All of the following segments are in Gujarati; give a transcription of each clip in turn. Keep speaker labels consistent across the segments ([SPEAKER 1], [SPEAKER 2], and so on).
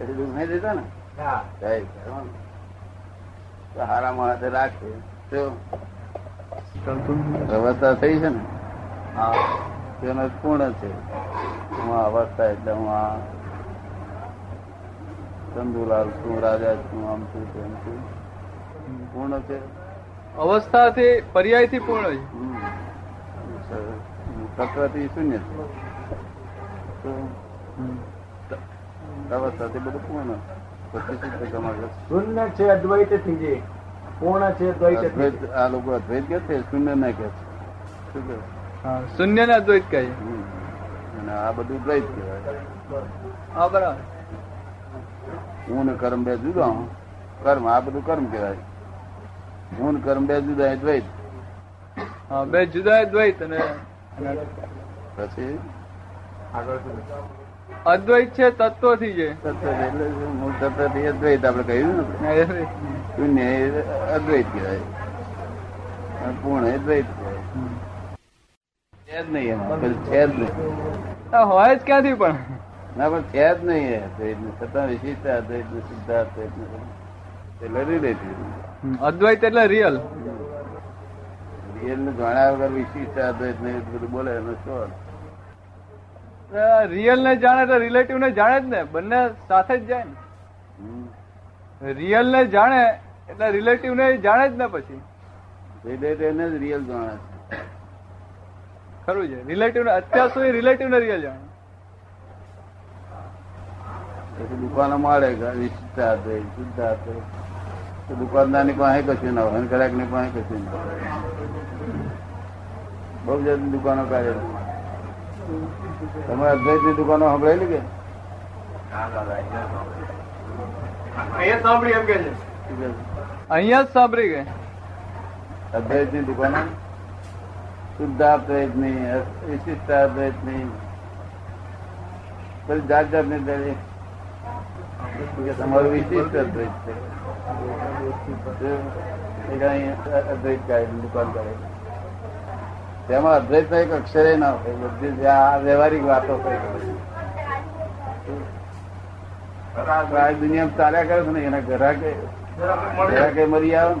[SPEAKER 1] એટલે દુઃખ નહીં દેતા ને?
[SPEAKER 2] ના
[SPEAKER 1] જય કરવાનું. તો હારા રાખે. તો અવસ્થા થઈ છે ને?
[SPEAKER 2] હા.
[SPEAKER 1] તેનો પૂર્ણ છે. હું અવસ્થા એટલે હું આ ચંદુલાલ છું રાજા છું આમ છું તેમ છું. પૂર્ણ છે.
[SPEAKER 3] અવસ્થાથી પર્યાયથી પૂર્ણ છે.
[SPEAKER 1] તત્વથી શૂન્ય છે. અવસ્થાથી બધું પૂર્ણ. પછી તમારે
[SPEAKER 2] શૂન્ય છે અદ્વૈતથી જે પૂર્ણ છે
[SPEAKER 1] અદ્વૈત આ લોકો અદ્વૈત કે છે? શૂન્ય ના કે છે?
[SPEAKER 3] હા, શૂન્ય ને અદ્વૈત કહે.
[SPEAKER 1] અને આ બધું દ્વૈત કહેવાય.
[SPEAKER 3] હા બરાબર.
[SPEAKER 1] હું ને કર્મ બે જુદા કર્મ આ બધું કર્મ કહેવાય. હું કર્મ બે જુદા એ દ્વૈત
[SPEAKER 3] હા બે જુદા દ્વૈત અને
[SPEAKER 1] પછી?
[SPEAKER 2] આગળ?
[SPEAKER 3] અદ્વૈત છે.
[SPEAKER 1] તત્વ એટલે છે મૂળ અદ્વૈત આપડે કહ્યું ને. શૂન્ય અદ્વૈત કહેવાય. પૂર્ણ અદ્વૈત છે જ નહીં છે જ નહીં.
[SPEAKER 3] હોય જ ક્યાંથી પણ.
[SPEAKER 1] ના પણ છે જ નહીં અદ્વૈત છતાં વિશિષ્ટ અદ્વૈત ને ને લડી લેતી
[SPEAKER 3] અદ્વૈત એટલે રિયલ
[SPEAKER 1] રિયલ ને જાણ્યા વગર વિશિષ્ટ અદ્વૈત ને બધું બોલે એનો શું?
[SPEAKER 3] રિયલ ને જાણે તો રિલેટિવ ને જાણે જ ને બંને સાથે જ જાય ને. રિયલ ને જાણે એટલે રિલેટિવ ને જાણે જ ને પછી.
[SPEAKER 1] રિલેટિવ ને જ રિયલ જાણે
[SPEAKER 3] ખરું છે રિલેટિવ ને અત્યાર સુધી રિલેટિવ ને રિયલ જાણે.
[SPEAKER 1] પછી દુકાનો મળે કે વિશિષ્ટ અદ્વૈત શુદ્ધ અદ્વૈત તો દુકાનદારની પાસે કશું ના હોયની પાસે કશું ના હોય. બહુ જ દુકાનો કાઢે તમે અદ્વૈતની દુકાનો સાંભળેલી કે?
[SPEAKER 2] અહીંયા સાંભળી. એમ કે છે?
[SPEAKER 3] અહીંયા જ સાંભળી ગઈ
[SPEAKER 1] અદ્વૈતની દુકાનો? શુદ્ધાદ્વૈતની વિશિષ્ટાદ્વૈતની પછી જાત જાતની દરેક તમારું વિશિષ્ટ અદ્વૈત છે. અદ્વૈત દુકાન કાઢી તેમાં અદ્વૈત એક અક્ષરે ના હોય બધી વ્યવહારિક વાતો દુનિયા ચાલ્યા કરે છે ને, એના ગ્રાહકે ગ્રાહકે મરી આવે.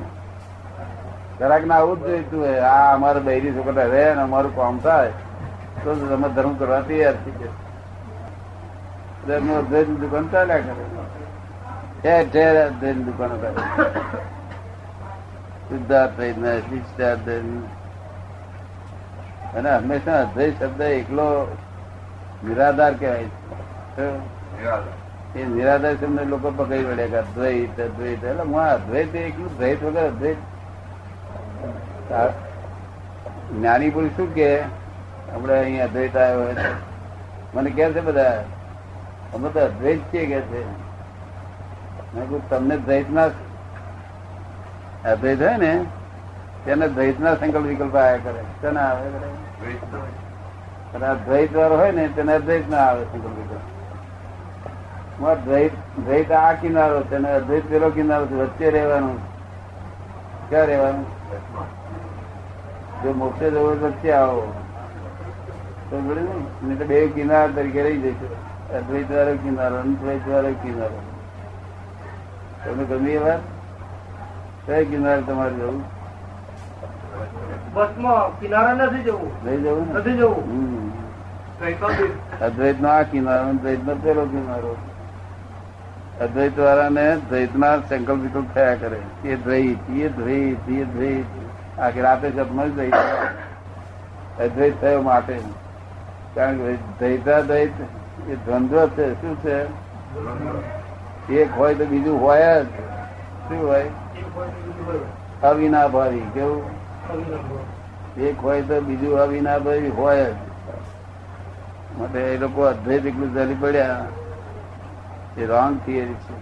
[SPEAKER 1] ગ્રાહક ને આવું જ જોઈતું હોય, આ અમારે બૈરી છોકરા રહે ને અમારું કામ થાય, તો તમે ધર્મ કરવા તૈયાર થઈ જાય ધર્મ અદ્વૈત દુકાન ચાલ્યા કરે. ઠેર ઠેર અદ્વૈતની દુકાનો કરે શુદ્ધાદ્વૈત ને. અને હંમેશા અદ્વૈત શબ્દ એકલો નિરાધાર કહેવાય છે. એ નિરાધાર શબ્દ લોકો પકડી વળે કે અદ્વૈત અદ્વૈત. એટલે હું અદ્વૈત એકલું દ્વૈત વગર અદ્વૈત. જ્ઞાની પુરુષ શું કે આપણે અહીં અદ્વૈત આવ્યો હોય મને કે છે બધા અમે તો અદ્વૈત છીએ કે છે. મેં કહું તમને દ્વૈત ના અદ્વૈત હોય ને તેને દ્વૈત ના સંકલ્પ વિકલ્પ આવ્યા કરે. તેને આવે કરે. આ દ્વૈત વાળો હોય ને તેને અદ્વૈત ના આવે સંકલ્પ વિકલ્પ. દ્વૈત દ્વૈત આ કિનારો તેને અદ્વૈત પેલો કિનારો વચ્ચે રહેવાનું. ક્યાં રહેવાનું? જો મોક્ષે જવું વચ્ચે આવો. તો નહીં? તો બે કિનારા તરીકે રહી જઈશું અદ્વૈત વાળો કિનારો અદ્વૈત વાળો કિનારો. તમને ગમી એ વાત? કઈ કિનારે તમારે જવું?
[SPEAKER 2] બસમાં કિનારા નથી જવું.
[SPEAKER 1] લઈ જવું
[SPEAKER 2] નથી જવું.
[SPEAKER 1] અદ્વૈત નો આ કિનારો દ્વૈત નો પેલો કિનારો. અદ્વૈત વાળાને દ્વૈત ના સંકલ્પ વિકલ્પ થયા કરે. એ દ્વૈત એ દ્વૈત એ દ્વૈત. આખી રાતે સપનો જ દ્વૈત અદ્વૈત થયો માટે. કારણ કે દ્વૈતા દ્વૈત એ દ્વંદ્વ છે. શું છે? એક હોય તો બીજું હોય જ. શું હોય. અવિનાભાવી. કેવું? એક હોય તો બીજું અવિનાભાવી હોય. જ માટે એ લોકો અદ્વૈત એકલું ચાલી પડ્યા. એ રોંગ થિયરી છે.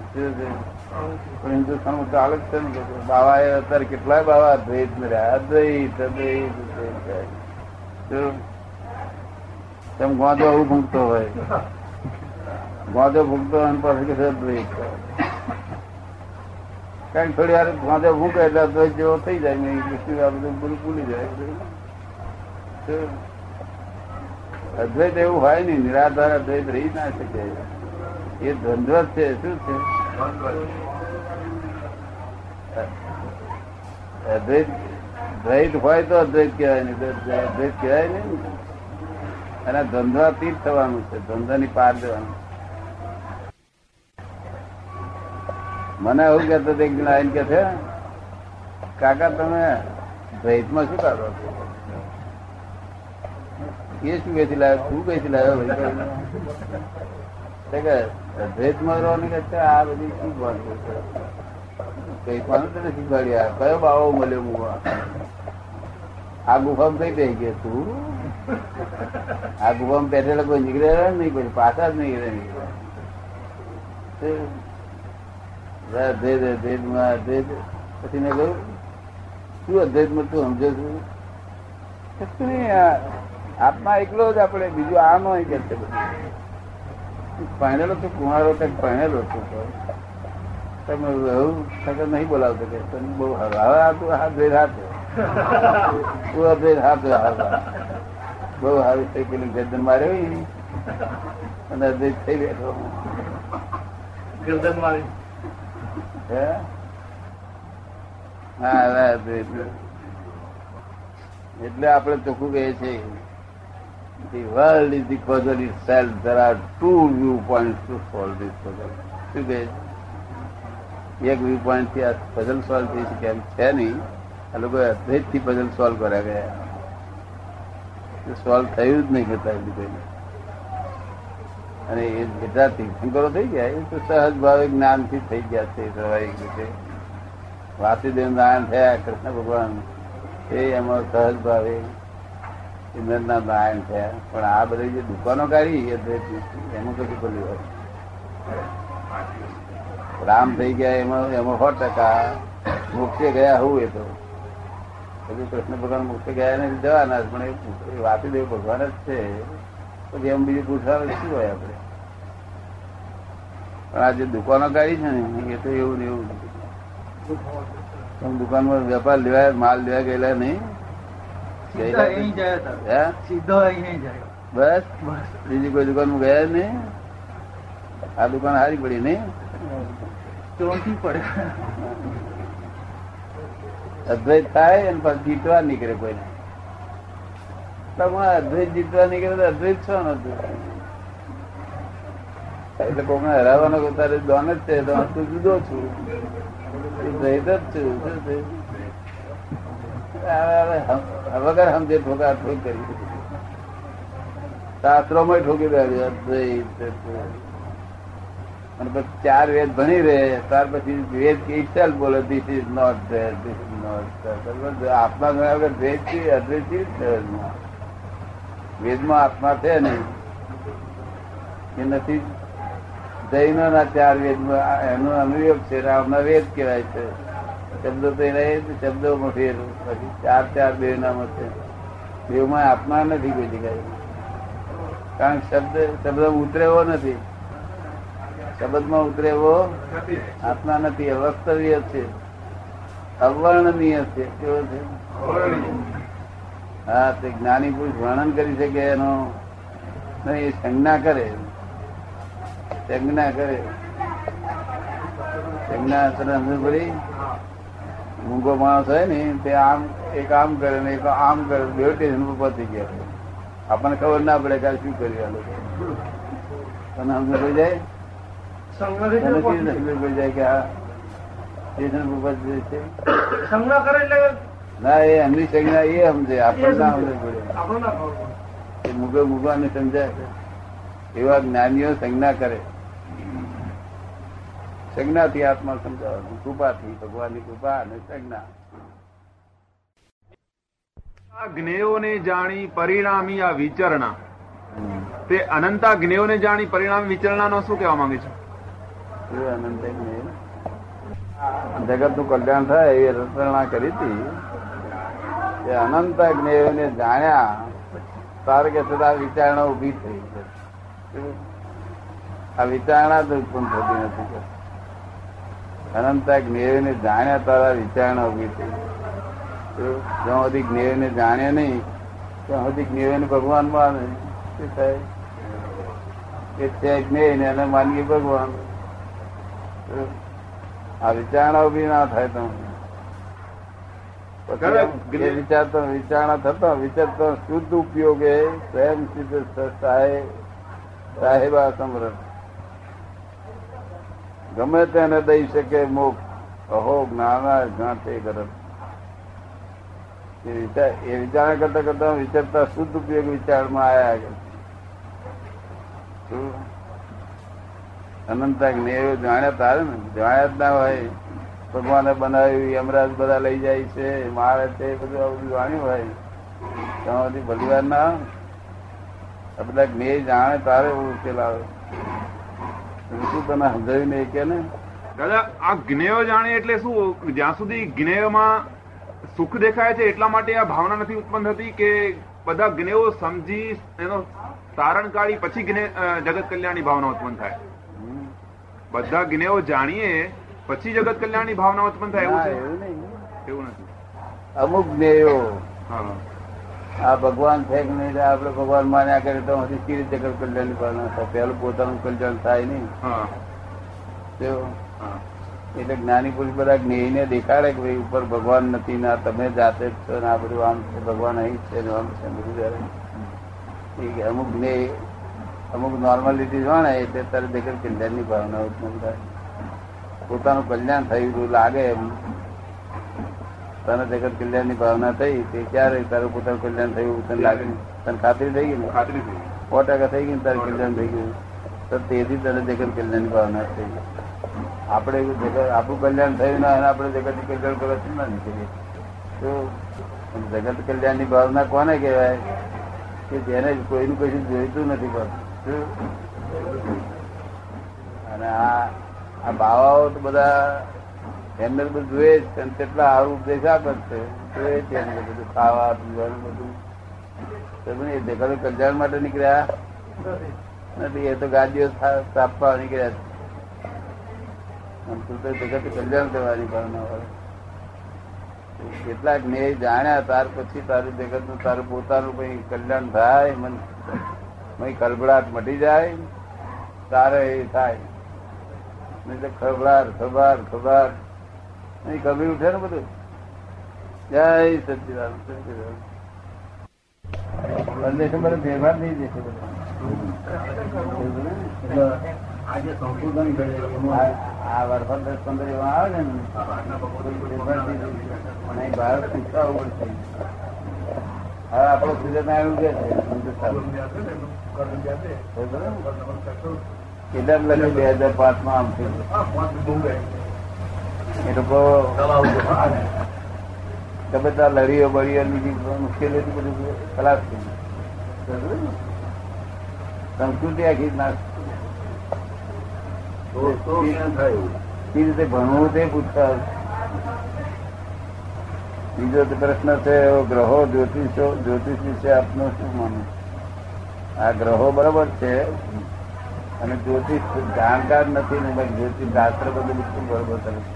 [SPEAKER 1] પણ હિન્દુસ્તાનમાં ચાલે છે ને બાવા એ અત્યારે કેટલાય બાવા અદ્વૈત ને રહ્યા. અદ્વૈત અદ્વૈત. તેમ ગોંધો આવું ભૂંકતો હોય. ગોંધો હોય અને પછી કે અદ્વૈત. કારણ કે થોડી વાર ગોંધો ભૂંકે એટલે અદ્વૈત જેવો થઈ જાય નહીં વિષ્ણુ આ બધું બધું ભૂલી જાય. અદ્વૈત એવું હોય નહીં, નિરાધાર અદ્વૈત રહી ના શકે. એ દ્વંદ્વ છે, શું છે? અદ્વૈત દ્વૈત હોય તો અદ્વૈત કહેવાય નહીં તો અદ્વૈત કહેવાય નહીં. અને દ્વંદ્વાતીત થવાનું છે ધંધાની પાર જવાનું મને એવું કહેતો હતો એક જણ આવીને કે છે કાકા તમે દ્વૈતમાં શું કરો છો? એ શું કહેતી લાવ્યો? તું કહેતી લાવ્યો ભાઈ? તે કે અદ્વૈતમાં રહો ને કે છે, આ બધી શું વાંધો છે કઈ પણ તને શીખવાડ્યા કયો બાવો મળ્યો મુવા? આ ગુફામાં કઈ બેસી ગયો તું? આ ગુફામાં બેઠેલા કોઈ નીકળે નહીં કોઈ પાછા જ નહીં નીકળે અદ્વૈત અદ્વૈતમાં અદ્વૈત પછી મેં કહ્યું શું અદ્વૈતમાં તું સમજો છું કશું નહીં, આત્મા એકલો જ આપણે બીજું આ હોય કે છે પહેણેલો તો કુંવારો કંઈક પહેણેલો છું તમે રહું સગત નહીં બોલાવતો કે તમે બહુ. હવે આ તું હાથ ધોઈ હાથ. તું અદ્વૈત હાથ બહુ સારું થઈ પેલું ગર્દન માર્યો. અને અદ્વૈત થઈ બેઠો
[SPEAKER 2] ગરદન મારી
[SPEAKER 1] હે? એટલે આપણે ચોખ્ખું કહીએ છીએ The world is the puzzle itself. There are two viewpoints to solve this puzzle. શું કહે છે? એક વ્યૂ થી આ પઝલ સોલ્વ થઈ શકે એમ છે નહીં આ લોકો અદ્વૈતથી પઝલ સોલ્વ કર્યા ગયા સોલ્વ થયું જ નહીં કરતા એટલું કોઈને અને એ બધા તીર્થંકરો થઈ ગયા, એ તો સહજ ભાવે જ્ઞાનથી થઈ ગયા છે સ્વાભાવિક રીતે વાસુદેવ નારાયણ થયા, કૃષ્ણ ભગવાન, એ એમાં સહજ ભાવે ઇન્દ્રના નારાયણ થયા. પણ આ બધી જે દુકાનો કાઢી એમાં કશું બોલ્યું હોય. રામ થઈ ગયા, એમાં એમાં સો ટકા મોક્ષે ગયા હોવું એ તો. પછી કૃષ્ણ ભગવાન મોક્ષે ગયા ને જવાના પણ એ વાસુદેવ ભગવાન જ છે. પછી એમ બીજું પૂછવાનું શું હોય આપણે? પણ આ જે દુકાનો કરી છે ને એ તો એવું ને એવું. તમે દુકાનમાં વેપાર લેવા માલ લેવા ગયેલા નહીં.
[SPEAKER 3] સીધા
[SPEAKER 1] બસ.
[SPEAKER 3] બસ.
[SPEAKER 1] બીજી કોઈ દુકાન ગયા નહીં? આ દુકાન સારી પડી નહીં?
[SPEAKER 3] ચોથી પડે.
[SPEAKER 1] અદ્વૈત થાય અને પછી જીતવા નીકળે કોઈને. તમે અદ્વૈત જીતવા નીકળે તો અદ્વૈત છો ને એટલે કોઈને હરાવવાનો તારે દોન જ છે, તો તું જુદો છું. તું જ છું વગર સમજે ઠોકા ઠોક કરી. ઠોકી અદ્વૈત અદ્વૈત. અને પછી ચાર વેદ ભણી રહે ત્યાર પછી વેદ કે બોલે this is not there this is not આત્મા ગણ્યા વગર ભેદ છે અદ્વૈત વેદમાં? આત્મા છે નહીં. એ નથી જૈનો ના ચાર વેદમાં એનો અનુયોગ છે રામના વેદ કહેવાય છે. શબ્દો તો એના શબ્દોમાં ફેર પછી ચાર ચાર દેવનામાં છે. દેવમાં આત્મા નથી કોઈ જગ્યાએ. કારણ શબ્દ શબ્દ ઉતરેવો નથી. શબ્દમાં ઉતરેવો આત્મા નથી. અવસ્તવ્ય છે. અવર્ણનીય છે. કેવો છે? હા, તે જ્ઞાની પુરુષ વર્ણન કરી શકે એનો. એ સંજ્ઞા કરે. સંજ્ઞા કરે સંજ્ઞા સમજ પડી મૂંગો માણસ હોય ને તે આમ એક આમ કરે ને એક આમ કરે બે ટેન્શન પર પહોંચી ગયા. આપણને ખબર ના પડે કે શું કરી આ લોકો. તને સમજ પડી જાય? સમજ પડી જાય કે આ ટેન્શન પર છે?
[SPEAKER 2] સંગ્રહ કરે એટલે
[SPEAKER 1] ના એ એમની સંજ્ઞા એ સમજે. આપણને ના સમજ પડે
[SPEAKER 2] આપણો ના ખબર
[SPEAKER 1] એ મુગો મુગવાને સમજાય. છે એવા જ્ઞાનીઓ સંજ્ઞા કરે. સંજ્ઞાથી આત્મા સમજાવવાનું કૃપાથી ભગવાનની કૃપા અને સંજ્ઞા.
[SPEAKER 4] આ જ્ઞેયોને જાણી પરિણામી આ વિચરણા. તે અનંતા જ્ઞેયોને જાણી પરિણામી વિચરણાનો શું કહેવા માંગે છે?
[SPEAKER 1] અનંત જગતનું કલ્યાણ થાય એવી રચના કરી હતી. અનંત જ્ઞેયોને જાણ્યા તારે કે સદા વિચારણા ઊભી થઈ. છે? આ વિચારણા તો ઉત્પન્ન થતી નથી કે જ્ઞેય ને જાણ્યા તારા વિચારણા ઊભી થઈ. જ્યાં સુધી જ્ઞેયોને જાણ્યા નહીં ત્યાં સુધી જ્ઞેયોને ભગવાન માને. શું થાય? એ છે જ્ઞેય ને એને માનીએ ભગવાન. આ વિચારણા ઊભી ના થાય તો. વિચારતો વિચારણા થતો વિચારતો શુદ્ધ ઉપયોગ એ સ્વયં સિદ્ધ સાહેબ સાહેબા સમરણ ગમે તેને દઈ શકે મોક્ષ અહો જ્ઞાના ગાંઠે કરત એ વિચાર કરતા કરતા વિચારતા શુદ્ધ ઉપયોગ વિચારમાં આવ્યા? અનંતા જ્ઞેયો જાણ્યા તારે ને? જાણ્યા જ ના હોય. ભગવાને બનાવ્યું, યમરાજ બધા લઈ જાય છે, મારે તે બધું બધું જાણ્યું હોય. તમારી ભલીવાર ના આવે. આ બધા જ્ઞેય જાણે તારે ઉકેલ આવે. શું તને સમજાયું નહીં કે ને?
[SPEAKER 4] દાદા આ જ્ઞેયો જાણે એટલે શું? જ્યાં સુધી જ્ઞેયમાં સુખ દેખાય છે એટલા માટે આ ભાવના નથી ઉત્પન્ન થતી કે બધા જ્ઞેયો સમજી એનો તારણ કાઢી પછી જગત કલ્યાણની ભાવના ઉત્પન્ન થાય. બધા જ્ઞેયો જાણીએ પછી જગત કલ્યાણની ભાવના ઉત્પન્ન થાય એવું
[SPEAKER 1] એવું
[SPEAKER 4] છે એવું નથી.
[SPEAKER 1] અમુક જ્ઞેયો
[SPEAKER 4] હા.
[SPEAKER 1] આ ભગવાન છે કે નહીં આપડે ભગવાન માન્યા કરે તો હજી કઈ રીતે કલ્યાણ થાય પેલું પોતાનું કલ્યાણ થાય નહીં. એટલે જ્ઞાની પુરુષ બધા જ્ઞેયને દેખાડે કે ભાઈ ઉપર ભગવાન નથી ના તમે જાતે જ છો ને આ બધું આમ છે ભગવાન અહીં છે ને આમ છે બધું જયારે અમુક જ્ઞેય અમુક નોર્માલિટી જાણે એટલે તારે દેખર કલ્યાણની ભાવના ઉત્પન્ન થાય. પોતાનું કલ્યાણ થયું લાગે એમ. તને જગત કલ્યાણની ભાવના થઈ તે ક્યારે તારું પોતાનું કલ્યાણ થયું તને લાગણી તને ખાતરી થઈ ગઈ ને?
[SPEAKER 4] ખાતરી થઈ
[SPEAKER 1] સો ટકા થઈ ગઈ ને તારું કલ્યાણ થઈ ગયું. તો તેથી તને જગત કલ્યાણની ભાવના થઈ આપણે એવું જગત આપણું કલ્યાણ થયું ના અને આપણે જગત કલ્યાણ કરવા શું ના નીકળીએ તો જગત કલ્યાણની ભાવના કોને કહેવાય? કે જેને કોઈનું કશું જોઈતું નથી પણ. અને આ આ બાવાઓ તો બધા એમને બધું જોઈએ જ કેટલા સારું ઉપદેશ આપે છે. જોઈએ છે એમને બધું ખાવા, પીવાનું બધું. એ દેખાડો કલ્યાણ માટે નીકળ્યા. નથી એ તો ગાડીઓ સ્થાપવા નીકળ્યા છે. જગત કલ્યાણ કરવાની હોય. કેટલાક મેં જાણ્યા તાર પછી તારું જગતનું તારું પોતાનું કઈ કલ્યાણ થાય, મન કલબડાટ મટી જાય, તારે એ થાય. નહીં તો ખબડાટ ખબડાટ ખબડાટ નહીં કમી ઉઠે ને બધું? જય સચિદાન સચિદાન બંને મને ફેરફાર થઈ જશે બધું.
[SPEAKER 2] આજે સંશોધન કરે
[SPEAKER 1] આ- આ વરસાદ દસ પંદર એવા આવે ને ફેરફાર થઈ જશે. પણ ભારત શીખવા પડશે હવે આપણો સૂર્યનારાયણ ઉગે છે? કેટલા બે હજાર પાંચમાં આમ થયું. એ લોકો તમે ત્યાં લડીઓ બળીઓ બીજી મુશ્કેલી હતી બધું ખલાસ થઈ સંસ્કૃતિ આખી નાશ રીતે ભણવું તે પૂછતા બીજો પ્રશ્ન છે ગ્રહો જ્યોતિષો જ્યોતિષ વિશે આપનું શું માનવું? આ ગ્રહો બરોબર છે અને જ્યોતિષ જાણકાર નથી ને જ્યોતિષ શાસ્ત્ર બધું બિલકુલ બરોબર કરે છે.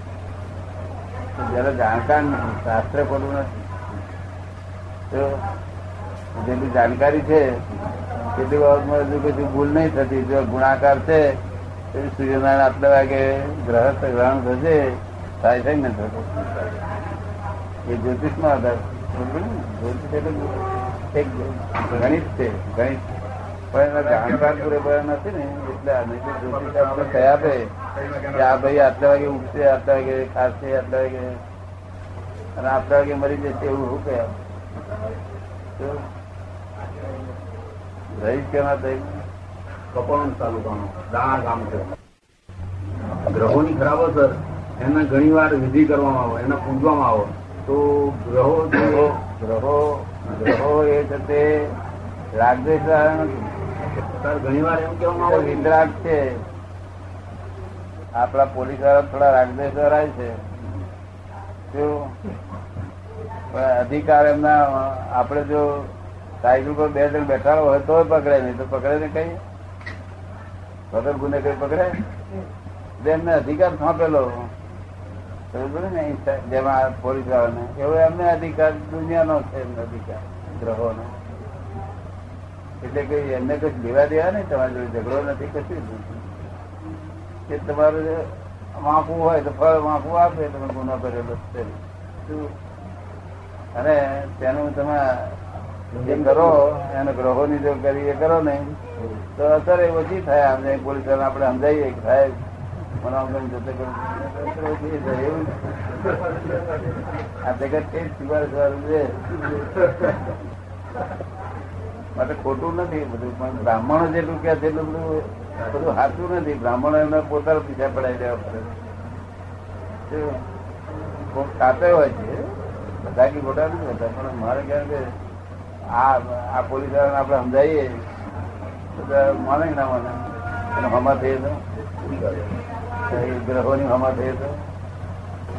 [SPEAKER 1] તો જયારે જાણકાર નથી શાસ્ત્ર પડવું નથી. જેટલી જાણકારી છે, કેટલી બાબતમાં હજુ કશું ભૂલ નહીં થતી. જો ગુણાકાર છે, તો સૂર્યનારાયણ આટલા વાગે ગ્રહ ગ્રહણ થશે, થાય છે ને થતો એ જ્યોતિષમાં આધાર જ્યોતિષ એટલે એક ગણિત છે, ગણિત. પણ એના જાણકાર પૂરેપૂરા નથી ને એટલે આ જ્યોતિષ આપણે કહી આપે કે આ ભાઈ આટલા વાગે ઉઠશે આટલા વાગે ખાશે આટલા વાગે અને આટલા વાગે મરી જશે એવું હું તો રહીશ કેમાં થઈ?
[SPEAKER 2] કપણ તાલુકાનો દાણા ગામ છે. ગ્રહોની ખરાબ અસર એના ઘણી વાર વિધિ કરવામાં આવે એને પૂજવામાં આવે. તો ગ્રહો
[SPEAKER 1] ગ્રહો ગ્રહો એ છે તે
[SPEAKER 2] રાગદેશ ઘણી
[SPEAKER 1] છે. આપડા પોલીસવાળા થોડા રાગદેશ વાળા છે અધિકાર એમના, આપણે જો સાયકલ પર બે જણ બેઠા હોય તો પકડે, નહીં તો પકડે ને કઈ? વગર ગુને કઈ પકડે? એમને અધિકાર સોંપેલો. ને? જેમાં પોલીસ વાળાને એવો એમને અધિકાર દુનિયાનો છે, એમનો અધિકાર, ગ્રહોનો. એટલે કઈ એમને કઈ લેવા દેવા નહીં, તમારી જોડે ઝઘડો નથી, કશું કે તમારું માફું હોય તો ફળ વાંકું આપે, તમે ગુનો કરેલો અને તેનું તમે જે કરો, એને ગ્રહોની જો કરી, એ કરો ને તો અસર એ ઓછી થાય આપણે પોલીસ આપણે સમજાવીએ કે સાહેબ, મને કરીને જતે એવું આ જગત કઈ સિવાય છે. માટે ખોટું નથી, બધું પણ બ્રાહ્મણો જેટલું કે છે એટલું બધું બધું સાચું નથી. બ્રાહ્મણો એમને પોતાના પીછા પડાવી દેવા પડે? કોક હોય છે, બધા કી ખોટા નથી હોતા, પણ મારે કહેવાય કે આ આ પોલીસ વાળાને આપણે સમજાવીએ, તો માને ના માને. અને હમા થઈએ તો ગ્રહોની હમા થઈએ તો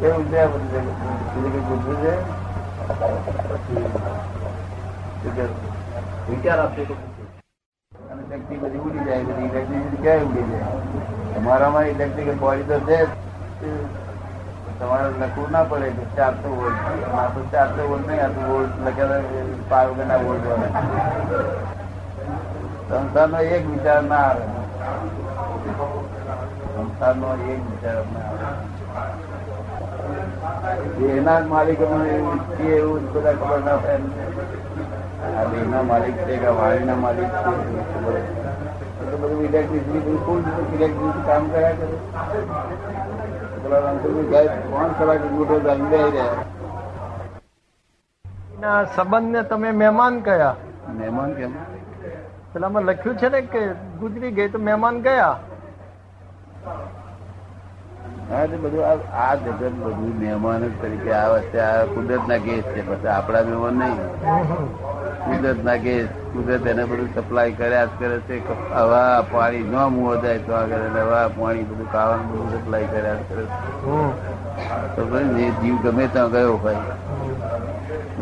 [SPEAKER 1] કેવું છે બધું? છે પૂછવું છે?
[SPEAKER 2] વિચાર આપશે તો
[SPEAKER 1] બધી ઉડી જાય, બધી ઇલેક્ટ્રિસિટી ક્યાં ઉડી તમારામાં ઇલેક્ટ્રિકલ બોડી તો છે. તમારે લખવું ના પડે કે ચારસો વોલ્ટ આ તો ચારસો નહીં, આ તો લખેલા પાર વગરના વોલ્ટ વાળા. સંસારનો એક વિચાર ના આવે. સંસારનો એક વિચાર ના આવે. એના જ માલિકો એવું બધા ખબર ના એમને. આ દેહના માલિક છે કે વાણીના માલિક છે એટલે બધું ઇલેક્ટ્રિસિટી ફૂલ ઇલેક્ટ્રિસિટી કામ કર્યા કરે. પેલા રણછોડભાઈ સાહેબ ત્રણ કલાક મોટો અંજાઈ રહ્યા.
[SPEAKER 5] ના સંબંધને તમે મહેમાન કયા?
[SPEAKER 1] મહેમાન કેમ?
[SPEAKER 5] પેલામાં લખ્યું છે ને કે ગુજરી ગઈ તો મહેમાન ગયા?
[SPEAKER 1] હા તો બધું આ આ જગત બધું મહેમાન તરીકે આવે છે. આ કુદરત ના કેસ છે. પછી આપણા મહેમાન નહીં. કુદરત ના કેસ. કુદરત એને બધું સપ્લાય કર્યા જ કરે છે. હવા, પાણી ન મુવો જાય તો આગળ હવા, પાણી બધું ખાવાનું બધું સપ્લાય કર્યા જ કરે છે. તો જે જીવ ગમે ત્યાં ગયો હોય,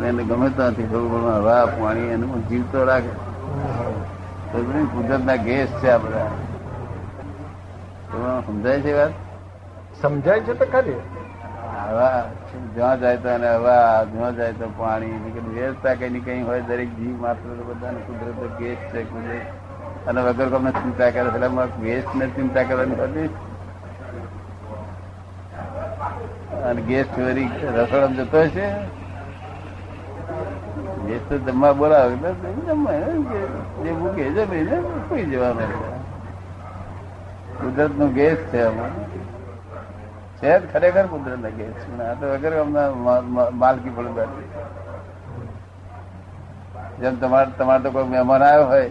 [SPEAKER 1] એને ગમે ત્યાંથી થોડું ઘણું હવા, પાણી એનું જીવ તો રાખે. તો પછી કુદરતના ગેસ છે આ બધા. સમજાય છે વાત?
[SPEAKER 5] સમજાય છે તો ખરી.
[SPEAKER 1] હવા જ્યાં જાય તો અને હવા, જ્યાં જાય તો પાણી વ્યવસ્થા કઈ ની કઈ હોય, દરેક જીવ માત્ર બધાને કુદરત ગેસ છે, કુદરત. અને વગર કોમને ચિંતા કરે, એટલે ગેસ ને ચિંતા કરવાની હતી અને ગેસ ચોરી, રસોડમ જતો હશે? ગેસ તો જમવા બોલાવે જમવા જે મૂકે જમે કોઈ જવાનું કુદરતનું ગેસ છે અમારે છે જ ખરેખર કુદરત આ તો વગર માલકી પણ બેઠી. જેમ તમારે તમારે તો કોઈ મહેમાન આવ્યો હોય,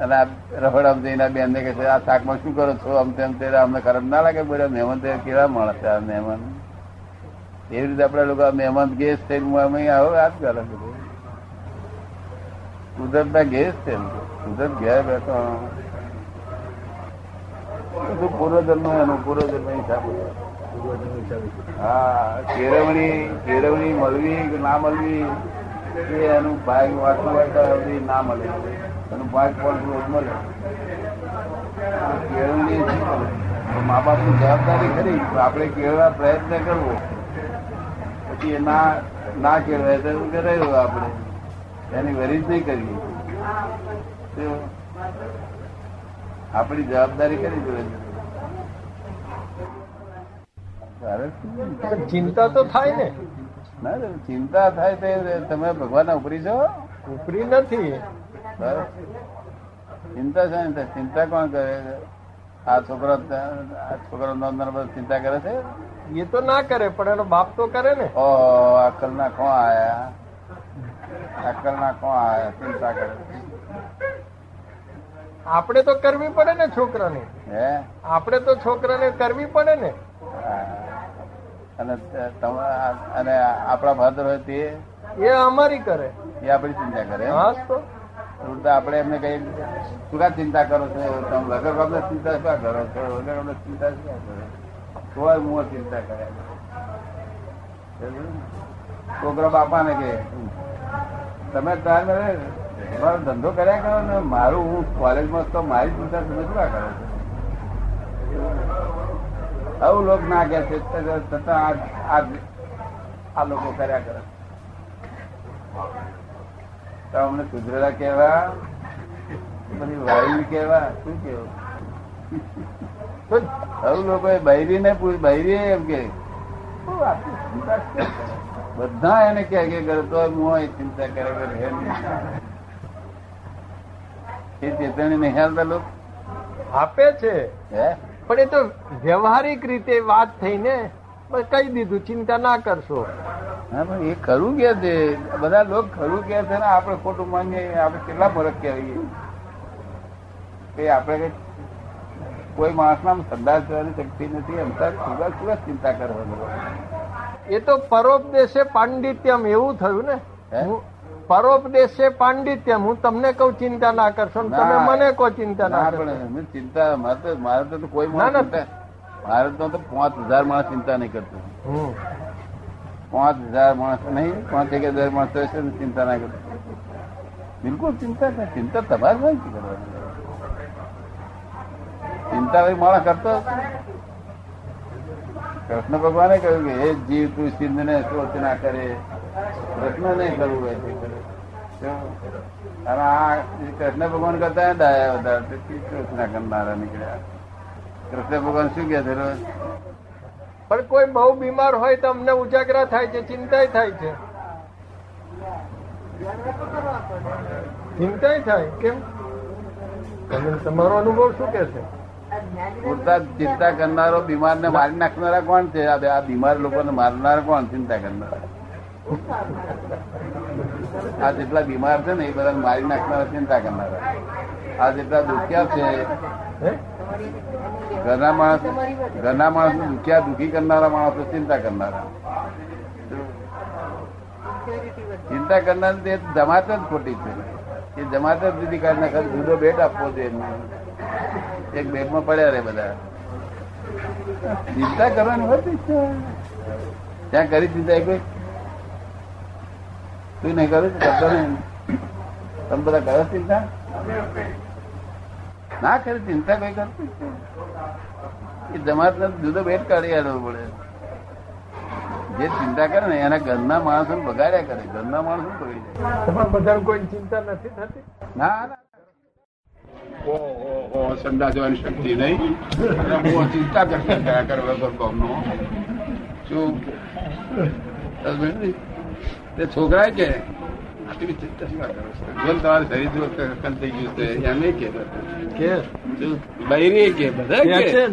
[SPEAKER 1] અને આ રફડામ જઈને બેન ને કહે છે, આ શાકમાં શું કરો છો? આમ તેમ તે અમને ખરાબ ના લાગે બોલ્યા મહેમાન તો કેવા માણસ છે આ મહેમાન? એવી રીતે આપડે લોકો મહેમાન ગેસ થઈને અમે આવો, આ જ કરે કુદરત ના ગેસ છે કુદરત ઘેર બેઠો. પૂર્વજન્મ એનું? પૂર્વજન્મ હિસાબે. હા, કેળવણી કેળવણી મળવી ના મળવી, એ એનું ભાગ વાંચવું હોય તો ના મળે. એનું ભાગ પણ મળે? કેળવણી મા બાપની જવાબદારી ખરી આપણે કેળવા પ્રયત્ન કરવો. પછી એ ના ના કેળવાય તો કરાયું આપણે? એની વરીજ નહીં કરીએ આપણી જવાબદારી કરી જોઈએ તારે શું?
[SPEAKER 5] પણ ચિંતા તો થાય ને.
[SPEAKER 1] ચિંતા થાય તો તમે ભગવાન ઉપરી છો
[SPEAKER 5] ઉપરી નથી.
[SPEAKER 1] બસ. ચિંતા છે ને ચિંતા કોણ કરે? આ છોકરો આ છોકરો નોંધનાર બધું ચિંતા કરે છે?
[SPEAKER 5] એ તો ના કરે પણ એનો બાપ તો કરે ને.
[SPEAKER 1] ઓ અકલ ના કોણ આયા? અકલ ના કોણ આયા? ચિંતા કરે.
[SPEAKER 5] આપણે તો કરવી પડે ને છોકરાને.
[SPEAKER 1] હે?
[SPEAKER 5] આપણે તો છોકરાને કરવી પડે ને.
[SPEAKER 1] અને અને આપણા ફાધર હોય તે?
[SPEAKER 5] એ અમારી કરે.
[SPEAKER 1] એ આપણી ચિંતા કરે
[SPEAKER 5] હા તો.
[SPEAKER 1] આપણે એમને કઈ શું કા ચિંતા કરો છો? તમે લગર કામને ચિંતા શું કરો છો? વગર કામને ચિંતા શું કરો? તોય હું ચિંતા કરે. છોકરા બાપાને કે તમે તાર મારો ધંધો કર્યા કરો ને? મારું હું કોલેજમાં તો મારી ચિંતા તમે શું કરો છો? આવું લોક ના કે છે છતાં આ- લોકો કર્યા કરે. તો અમને સુધરેલા કેવા પછી વાયુ કેવા શું કેવું આવું લોકો બૈરી ને પૂછ બૈરી એમ કે? બધા એને કે કરતો હોય હું ચિંતા કરે. એ ચેતવણી નહીં હાલતા લોકો
[SPEAKER 5] આપે છે.
[SPEAKER 1] હે?
[SPEAKER 5] પણ એ તો વ્યવહારિક રીતે વાત થઈને બસ કહી દીધું ચિંતા ના કરશો.
[SPEAKER 1] હા પણ એ ખરું કે છે બધા લોકો ખરું કે છે ને આપણે ખોટું માનીએ આપણે કેટલા ફરક કહેવાય કે આપણે કઈ માણસના સંદાસ કરવાની શક્તિ નથી એમ તાર સુગા સુગા ચિંતા કરવાની
[SPEAKER 5] એ તો પરોપદેશે પાંડિત્યમ એવું થયું ને.
[SPEAKER 1] હે?
[SPEAKER 5] છે પરોપદેશે પાંડિત્યમ હું તમને કઉ ચિંતા ના કરશો તમે મને કહો ચિંતા ના કરશો.
[SPEAKER 1] ચિંતા મારે મારે તો કોઈ મારે તો પાંચ હજાર માણસ ચિંતા નહીં કરતો. પાંચ હજાર માણસ નહીં પાંચ એક હજાર માણસ ચિંતા ના કરતો. બિલકુલ ચિંતા નહીં ચિંતા તમારે નથી કરવાની? ચિંતા ભાઈ માણસ કરતો? કૃષ્ણ ભગવાને કહ્યું કે એ જીવ તું સિંધ ને શોચ ના કરે. કૃષ્ણ નહીં કરવું હોય અને આ કૃષ્ણ ભગવાન કરતા ડાયા વધારે કૃષ્ણ કરનારા નીકળ્યા? કૃષ્ણ ભગવાન શું કે છે રોજ?
[SPEAKER 5] પણ કોઈ બહુ બીમાર હોય તો અમને ઉજાગરા થાય છે ચિંતાય થાય છે. ચિંતાય થાય? કેમ? તમે તમારો અનુભવ શું કે છે?
[SPEAKER 1] પૂરતા ચિંતા કરનારો બીમાર ને મારી નાખનારા કોણ છે? આ બીમાર લોકોને મારનારા કોણ? ચિંતા કરનારા. આ જેટલા બીમાર છે ને એ બધા મારી નાખનારા ચિંતા કરનારા. આ જેટલા દુખ્યા છે. ઘરના માણસ ઘરના માણસ દુખ્યા દુખી કરનારા માણસો ચિંતા કરનારા. ચિંતા કરનાર તે જમાત જ ખોટી છે. એ જમાત જ દીધી કાઢ નાખે જુદો બેટ આપવો જોઈએ. એક બેટમાં પડ્યા રહે બધા. ચિંતા કરવાની હોતી ત્યાં કરી ચિંતા એક તું નહીં કરું કરતો નહીં. તમે બધા કરો ચિંતા? ના ખરી ચિંતા કોઈ કરતી એ જમાત જુદો બેટ કાઢી આડવો પડે. જે ચિંતા કરે ને એના ઘરના માણસો બગાડ્યા કરે. ઘરના માણસો બગડી જાય
[SPEAKER 5] તમારા બધાને કોઈ ચિંતા નથી થતી?
[SPEAKER 1] ના ના.
[SPEAKER 4] સંદાસ જવાની શક્તિ નહીં. અને બહુ ચિંતા કરતા કર્યા કરે વગર
[SPEAKER 1] શું? તે છોકરા કે આટલી ચિંતા શું કરો છો? જો શરીર કંઈ થઈ ગયું છે એમ કે? બૈરી કે બધા
[SPEAKER 5] કે.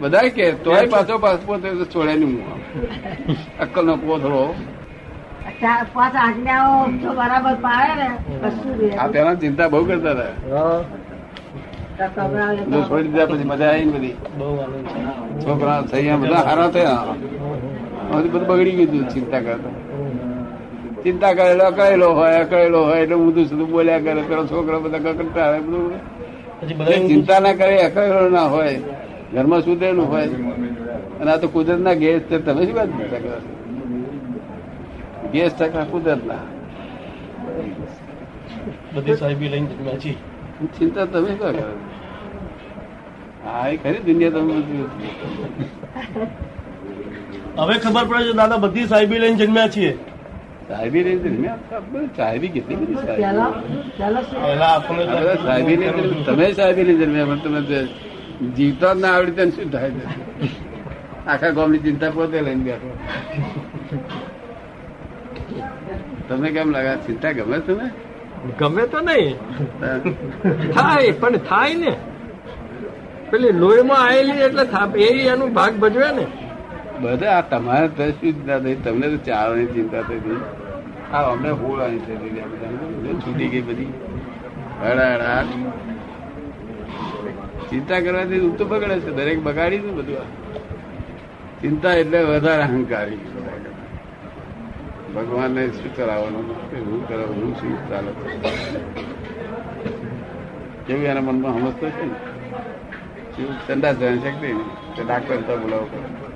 [SPEAKER 1] બધા કે તોય પાછો પાછો પોતે છોડે નહીં અક્કલ નો
[SPEAKER 6] કશું રહે
[SPEAKER 1] આ પેલા ચિંતા બહુ કરતા હતા.
[SPEAKER 5] હા,
[SPEAKER 6] તો ખવડાવે
[SPEAKER 1] જો છોડી દીધા પછી મજા આવી ને બધી છોકરા થઈ બધા હારા થયા. બધું બગડી ગયું ચિંતા કરતા. ચિંતા કરેલો અકળેલો હોય અકળેલો હોય એટલે ઊંધું સુધું બોલ્યા કરે પેલો છોકરો બધા કકડતા હોય બધું. ચિંતા ના કરે અકળેલો ના હોય ઘરમાં સુધરેલું હોય. અને આ તો કુદરત ના ગેસ છે તમે શું વાત ચિંતા કરો ગેસ ટકા કુદરત ના
[SPEAKER 7] બધી સાહેબી લઈને
[SPEAKER 1] ચિંતા તમે શું કરો? હા એ ખરી દુનિયા તમે
[SPEAKER 7] હવે ખબર પડે છે દાદા બધી સાહેબી લઈને જન્મ્યા છીએ.
[SPEAKER 1] સાહેબી ને? સાહેબી કેટલી બધી સાહેબી અંદર તમે સાહેબી ની જન્મ્યા પણ તમે જીવતા જ ના આવડી તેને શું થાય આખા ગામની ચિંતા પોતે લઈને બેઠો. તમને કેમ લાગે? ચિંતા ગમે તમે
[SPEAKER 5] ગમે તો નહીં. થાય પણ થાય ને. પેલી લોહીમાં આવેલી એટલે એ એનું ભાગ ભજવે ને.
[SPEAKER 1] બધા તમારે તો ચિંતા થઈ, તમને તો ચારવાની ચિંતા થઈ આ અમને હોળવાની થઈ. છૂટી ગઈ બધી. હડાહડાટ. ચિંતા કરવાથી ઊંઘ તો બગડે છે, દરેક બગાડી છે બધું. ચિંતા એટલે વધારે અહંકારી. ભગવાનને શું કરાવવાનું? હું કરાવું? હું શું ચાલે? કેવું એના મનમાં સમજતો છે ને? શું ચંદા જઈ શકતી નહીં. ડાક્ટર તો બોલાવો. પડે